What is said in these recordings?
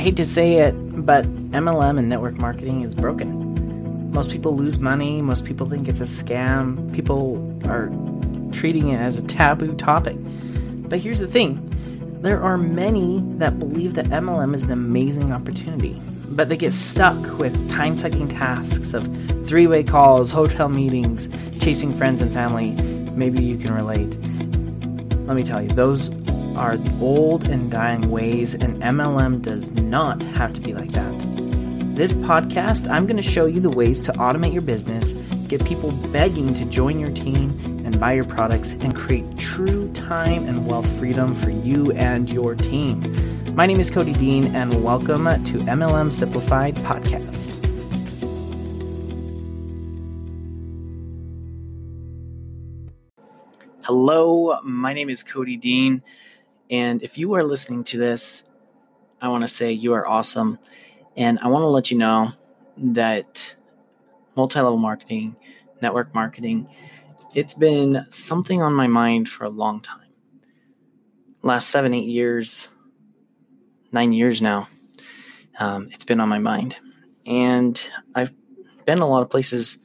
I hate to say it, but MLM and network marketing is broken. Most people lose money, most people think it's a scam, people are treating it as a taboo topic. But here's the thing there are many that believe that MLM is an amazing opportunity, but they get stuck with time sucking tasks of three way calls, hotel meetings, chasing friends and family. Maybe you can relate. Let me tell you, those are the old and dying ways, and MLM does not have to be like that. This podcast, I'm going to show you the ways to automate your business, get people begging to join your team and buy your products, and create true time and wealth freedom for you and your team. My name is Cody Dean, and welcome to MLM Simplified Podcast. Hello, my name is Cody Dean. And if you are listening to this, I want to say you are awesome. And I want to let you know that multi level marketing, network marketing, it's been something on my mind for a long time. Last seven, eight years, nine years now, um, it's been on my mind. And I've been a lot of places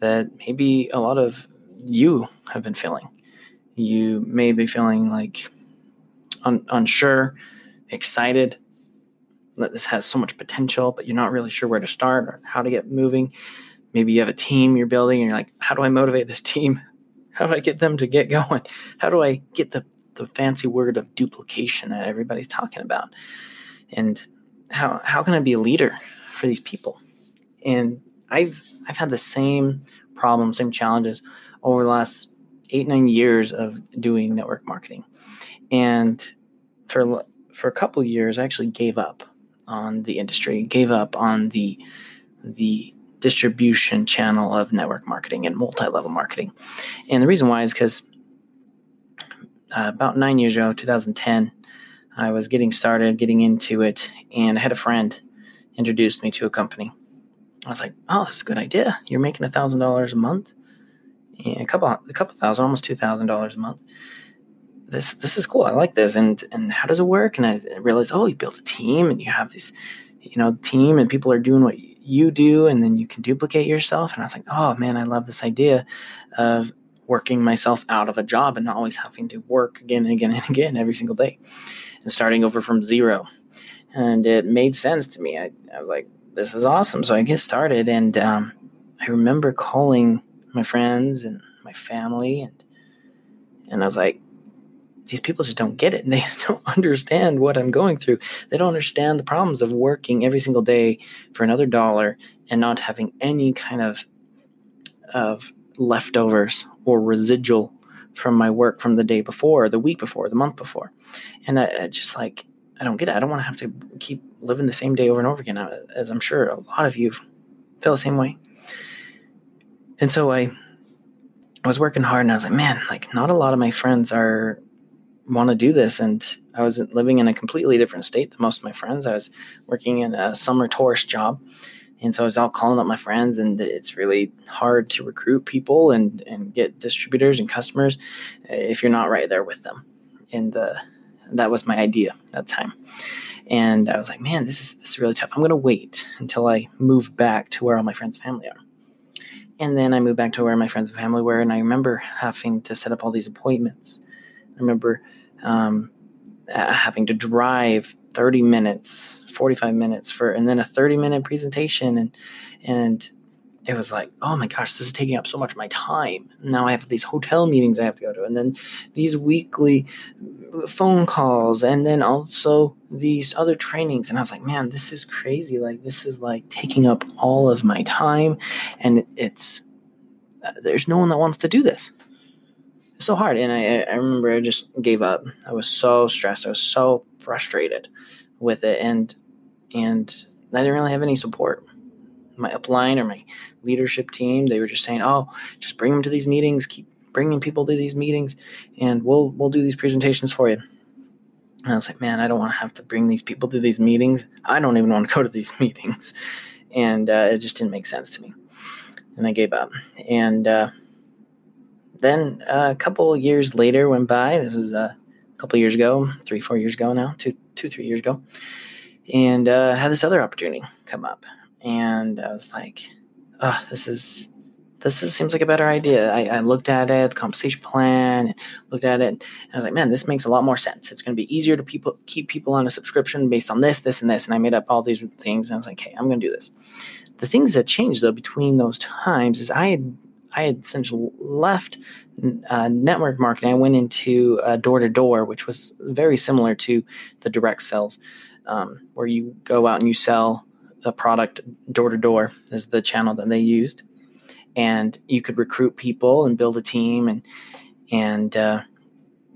that maybe a lot of you have been feeling. You may be feeling like un- unsure, excited that this has so much potential, but you're not really sure where to start or how to get moving. Maybe you have a team you're building and you're like, how do I motivate this team? How do I get them to get going? How do I get the, the fancy word of duplication that everybody's talking about? And how, how can I be a leader for these people? And I've, I've had the same problem, same challenges over the last eight, nine years of doing network marketing. And for for a couple years, I actually gave up on the industry, gave up on the the distribution channel of network marketing and multi-level marketing. And the reason why is because uh, about nine years ago, 2010, I was getting started, getting into it, and I had a friend introduced me to a company. I was like, "Oh, that's a good idea. You're making a thousand dollars a month, a couple, a couple thousand, almost two thousand dollars a month." this this is cool. I like this. And and how does it work? And I realized, oh, you build a team and you have this, you know, team and people are doing what you do, and then you can duplicate yourself. And I was like, oh man, I love this idea of working myself out of a job and not always having to work again and again and again every single day, and starting over from zero. And it made sense to me. I, I was like, this is awesome. So I get started, and um, I remember calling my friends and my family, and and I was like, these people just don't get it and they don't understand what I'm going through. They don't understand the problems of working every single day for another dollar and not having any kind of of leftovers or residual from my work from the day before, the week before, the month before. And I, I just like I don't get it. I don't want to have to keep living the same day over and over again, as I'm sure a lot of you feel the same way. And so I was working hard and I was like, man, like not a lot of my friends are want to do this. And I was living in a completely different state than most of my friends. I was working in a summer tourist job. And so I was all calling up my friends, and it's really hard to recruit people and, and get distributors and customers if you're not right there with them. And uh, that was my idea at that time. And I was like, man, this is, this is really tough. I'm going to wait until I move back to where all my friends' family are. And then I moved back to where my friends and family were. And I remember having to set up all these appointments I remember um, having to drive 30 minutes, 45 minutes for, and then a 30 minute presentation. And, and it was like, oh my gosh, this is taking up so much of my time. Now I have these hotel meetings I have to go to, and then these weekly phone calls, and then also these other trainings. And I was like, man, this is crazy. Like, this is like taking up all of my time. And it's, uh, there's no one that wants to do this It's so hard. And I, I remember I just gave up. I was so stressed. I was so frustrated with it. And, and I didn't really have any support. My upline or my leadership team, they were just saying, "Oh, just bring them to these meetings. Keep bringing people to these meetings, and we'll we'll do these presentations for you." And I was like, "Man, I don't want to have to bring these people to these meetings. I don't even want to go to these meetings," and uh, it just didn't make sense to me. And I gave up. And uh, then uh, a couple years later went by. This was uh, a couple years ago, three, four years ago now, two, two, three years ago, and uh, had this other opportunity come up, and I was like, oh, this is this is, seems like a better idea. I, I, looked at it, the compensation plan, looked at it, and I was like, man, this makes a lot more sense. It's going to be easier to people keep people on a subscription based on this, this, and this. And I made up all these things, and I was like, hey, I'm going to do this. The things that changed though between those times is I had I had essentially left uh, network marketing. I went into door to door, which was very similar to the direct sales, um, where you go out and you sell a product door to door. Is the channel that they used and you could recruit people and build a team and and uh,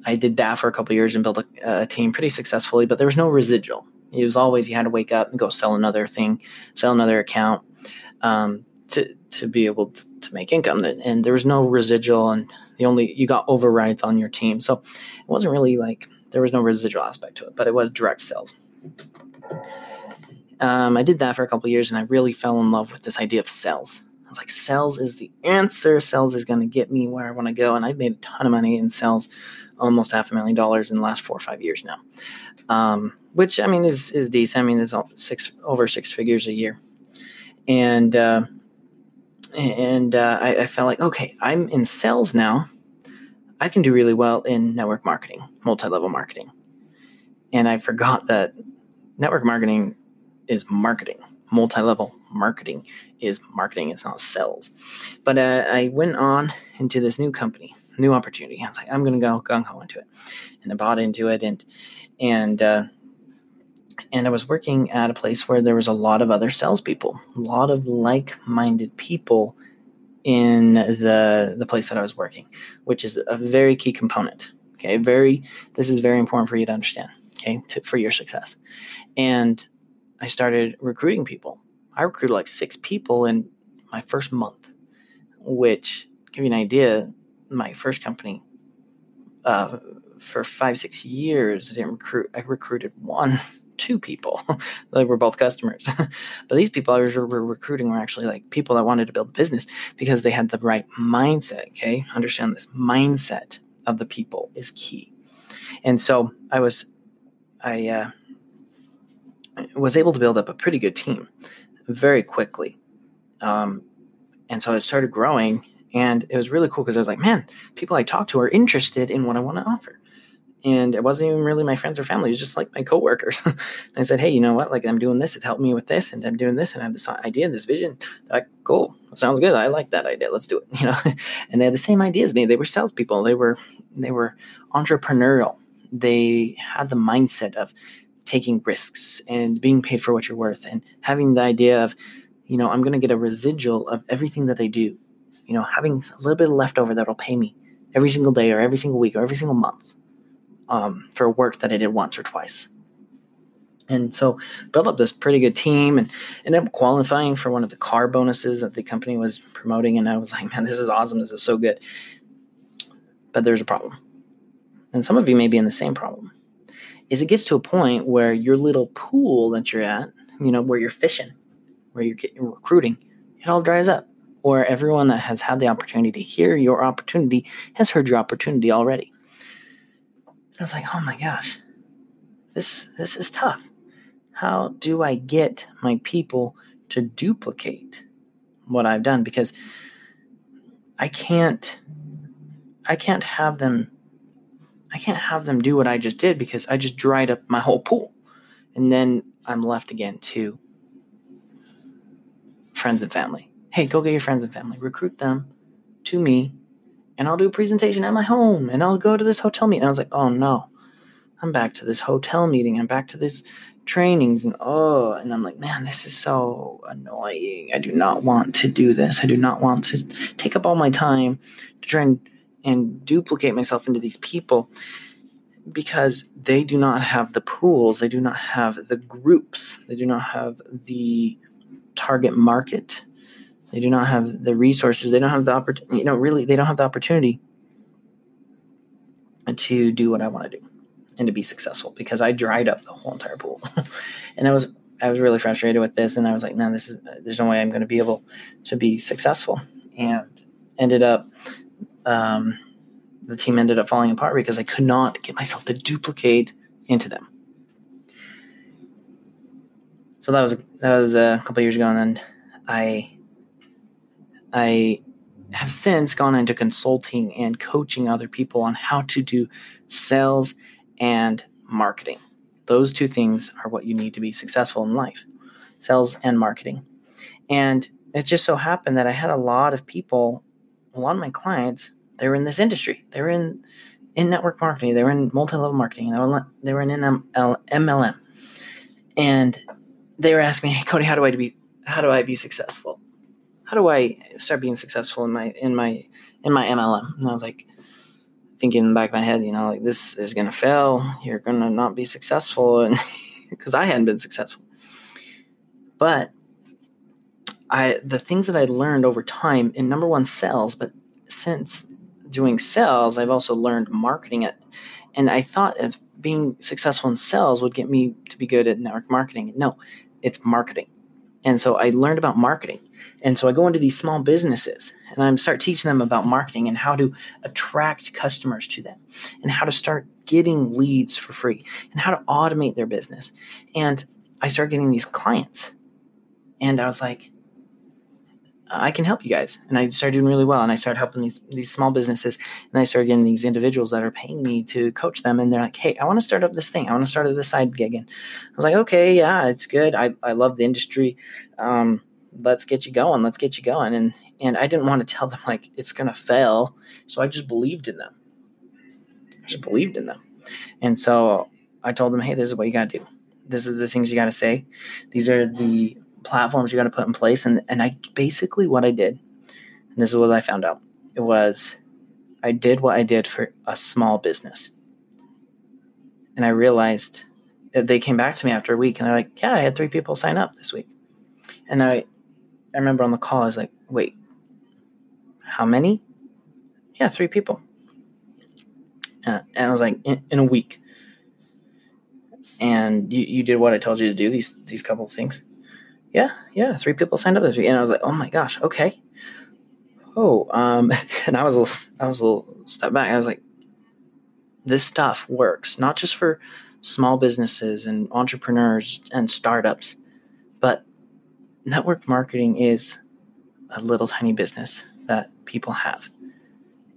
I did that for a couple years and built a, a, team pretty successfully. But there was no residual. It was always you had to wake up and go sell another thing, sell another account um, to to be able to, to make income. And there was no residual, and the only you got overrides on your team. So it wasn't really like there was no residual aspect to it, but it was direct sales. Um, I did that for a couple years, and I really fell in love with this idea of sales. I was like, sales is the answer. Sales is going to get me where I want to go. And I've made a ton of money in sales, almost half a million dollars in the last four or five years now, um, which I mean is is decent. I mean, it's six over six figures a year, and uh, and uh, I, I felt like okay, I'm in sales now. I can do really well in network marketing, multi level marketing, and I forgot that network marketing is marketing. Multi-level marketing is marketing it's not sales. But uh, i went on into this new company new opportunity. I was like i'm gonna go gung-ho into it. And i bought into it and and uh, and i was working at a place where there was a lot of other salespeople a lot of like-minded people in the the place that i was working which is a very key component okay? Very this is very important for you to understand okay? To, for your success. And I started recruiting people. I recruited like six people in my first month, which give you an idea, my first company uh, for five, six years, I didn't recruit, I recruited one, two people. they were both customers. but these people I was re- recruiting were actually like people that wanted to build a business because they had the right mindset. Okay. Understand this mindset of the people is key. And so I was, I, uh, was able to build up a pretty good team very quickly. Um, and so I started growing, and it was really cool because I was like, man, people I talk to are interested in what I want to offer. And it wasn't even really my friends or family; it was just like my coworkers. I said, "Hey, you know what? Like, I'm doing this. It's helped me with this, and I'm doing this, and I have this idea, this vision. They're Like, cool, sounds good. I like that idea. Let's do it. You know." and they had the same idea as me. They were salespeople. They were they were entrepreneurial. They had the mindset of taking risks and being paid for what you're worth and having the idea of, you know, I'm going to get a residual of everything that I do, you know, having a little bit of leftover that'll pay me every single day or every single week or every single month um, for work that I did once or twice. And so built up this pretty good team and ended up qualifying for one of the car bonuses that the company was promoting. And I was like, man, this is awesome. This is so good. But there's a problem. And some of you may be in the same problem is it gets to a point where your little pool that you're at, you know, where you're fishing, where you're getting recruiting, it all dries up. Or everyone that has had the opportunity to hear your opportunity has heard your opportunity already. And I was like, oh my gosh, this this is tough. How do I get my people to duplicate what I've done? Because I can't I can't have them I can't have them do what I just did because I just dried up my whole pool. And then I'm left again to friends and family. Hey, go get your friends and family, recruit them to me, and I'll do a presentation at my home and I'll go to this hotel meeting. And I was like, oh no, I'm back to this hotel meeting. I'm back to this trainings and oh and i'm like man this is so annoying i do not want to do this i do not want to take up all my time to try and and duplicate myself into these people because they do not have the pools, they do not have the groups, they do not have the target market, they do not have the resources, they don't have the opportunity, you know, really, they don't have the opportunity to do what I want to do and to be successful because I dried up the whole entire pool. and I was I was really frustrated with this and I was like, man, this is there's no way I'm going to be able to be successful. And ended up um, the team ended up falling apart because I could not get myself to duplicate into them. so that was that was a couple years ago, and then I I have since gone into consulting and coaching other people on how to do sales and marketing. Those two things are what you need to be successful in life sales and marketing. And it just so happened that I had a lot of people, a lot of my clients, they were in this industry. They were in in network marketing. They were in multi-level marketing. They were they were in MLM, and they were asking me, "Hey, Cody, how do I be how do I be successful? How do I start being successful in my in my in my MLM?" And I was like, thinking in the back of my head, you know, like this is gonna fail. You're gonna not be successful, and because I hadn't been successful, but I the things that I learned over time in number one sales, but since doing sales, I've also learned marketing it. And I thought as being successful in sales would get me to be good at network marketing. No, it's marketing. And so I learned about marketing. And so I go into these small businesses and I start teaching them about marketing and how to attract customers to them and how to start getting leads for free and how to automate their business. And I start getting these clients. And I was like, I can help you guys. And I started doing really well. And I started helping these these small businesses. And I started getting these individuals that are paying me to coach them. And they're like, hey, I want to start up this thing. I want to start up this side gig. And I was like, okay, yeah, it's good. I, I love the industry. Um, let's get you going. Let's get you going. And and I didn't want to tell them like it's gonna fail. So I just believed in them. I just believed in them. And so I told them, hey, this is what you gotta do. This is the things you gotta say. These are the platforms you got to put in place. And, and I basically what I did, and this is what I found out, it was I did what I did for a small business. And I realized they came back to me after a week and they're like, yeah, I had three people sign up this week. And I, I remember on the call, I was like, wait, how many? Yeah, three people. Uh, and I was like, in, in a week. And you, you did what I told you to do, these, these couple of things yeah, yeah, three people signed up this week, and I was like, oh my gosh, okay. Oh, um, and I was a little, I was a little step back. I was like, this stuff works not just for small businesses and entrepreneurs and startups, but network marketing is a little tiny business that people have,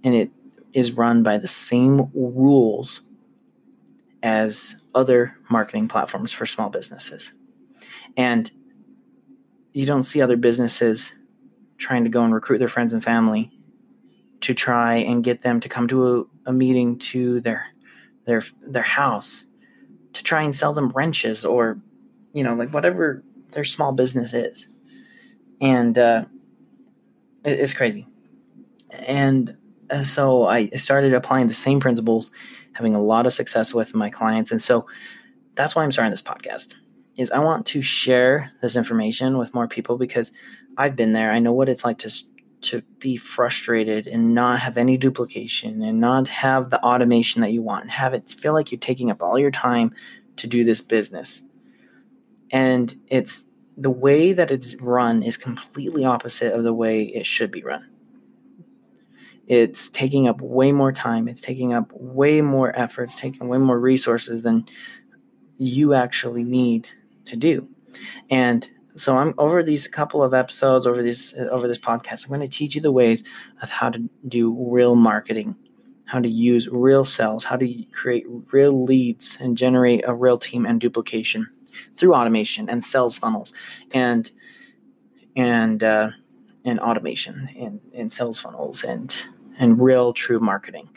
and it is run by the same rules as other marketing platforms for small businesses. And you don't see other businesses trying to go and recruit their friends and family to try and get them to come to a, a meeting to their their their house to try and sell them wrenches or you know like whatever their small business is. And uh, it, it's crazy. And uh, so i started applying the same principles having a lot of success with my clients. And so that's why i'm starting this podcast is I want to share this information with more people because I've been there. I know what it's like to to be frustrated and not have any duplication and not have the automation that you want and have it feel like you're taking up all your time to do this business. And it's the way that it's run is completely opposite of the way it should be run. It's taking up way more time, it's taking up way more effort, it's taking way more resources than you actually need to do. And so I'm over these couple of episodes over this over this podcast. I'm going to teach you the ways of how to do real marketing, how to use real sales, how to create real leads and generate a real team and duplication through automation and sales funnels and and uh, and automation and, and sales funnels and and real true marketing.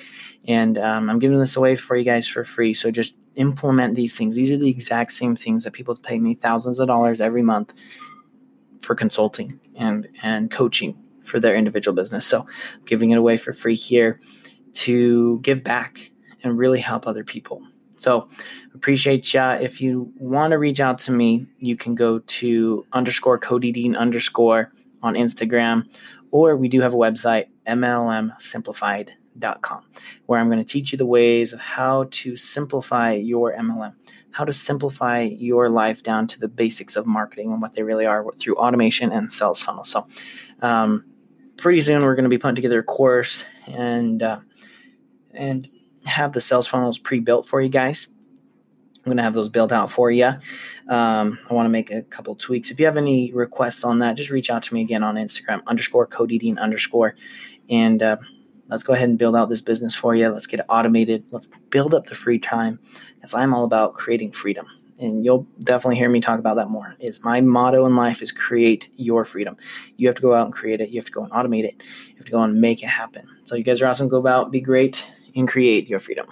And um, I'm giving this away for you guys for free. So just implement these things. These are the exact same things that people pay me thousands of dollars every month for consulting and and coaching for their individual business. So I'm giving it away for free here to give back and really help other people. So appreciate ya. If you want to reach out to me, you can go to underscore Cody Dean underscore on Instagram, or we do have a website, mlmsimplified.com com, where I'm going to teach you the ways of how to simplify your MLM, how to simplify your life down to the basics of marketing and what they really are through automation and sales funnel. So, um, pretty soon we're going to be putting together a course and uh, and have the sales funnels pre-built for you guys. I'm going to have those built out for you. Um, I want to make a couple tweaks. If you have any requests on that, just reach out to me again on Instagram underscore Cody Dean underscore, and uh, let's go ahead and build out this business for you. Let's get it automated. Let's build up the free time, as I'm all about creating freedom. And you'll definitely hear me talk about that more. Is my motto in life is create your freedom. You have to go out and create it. You have to go and automate it. You have to go and make it happen. So you guys are awesome. Go about, be great, and create your freedom.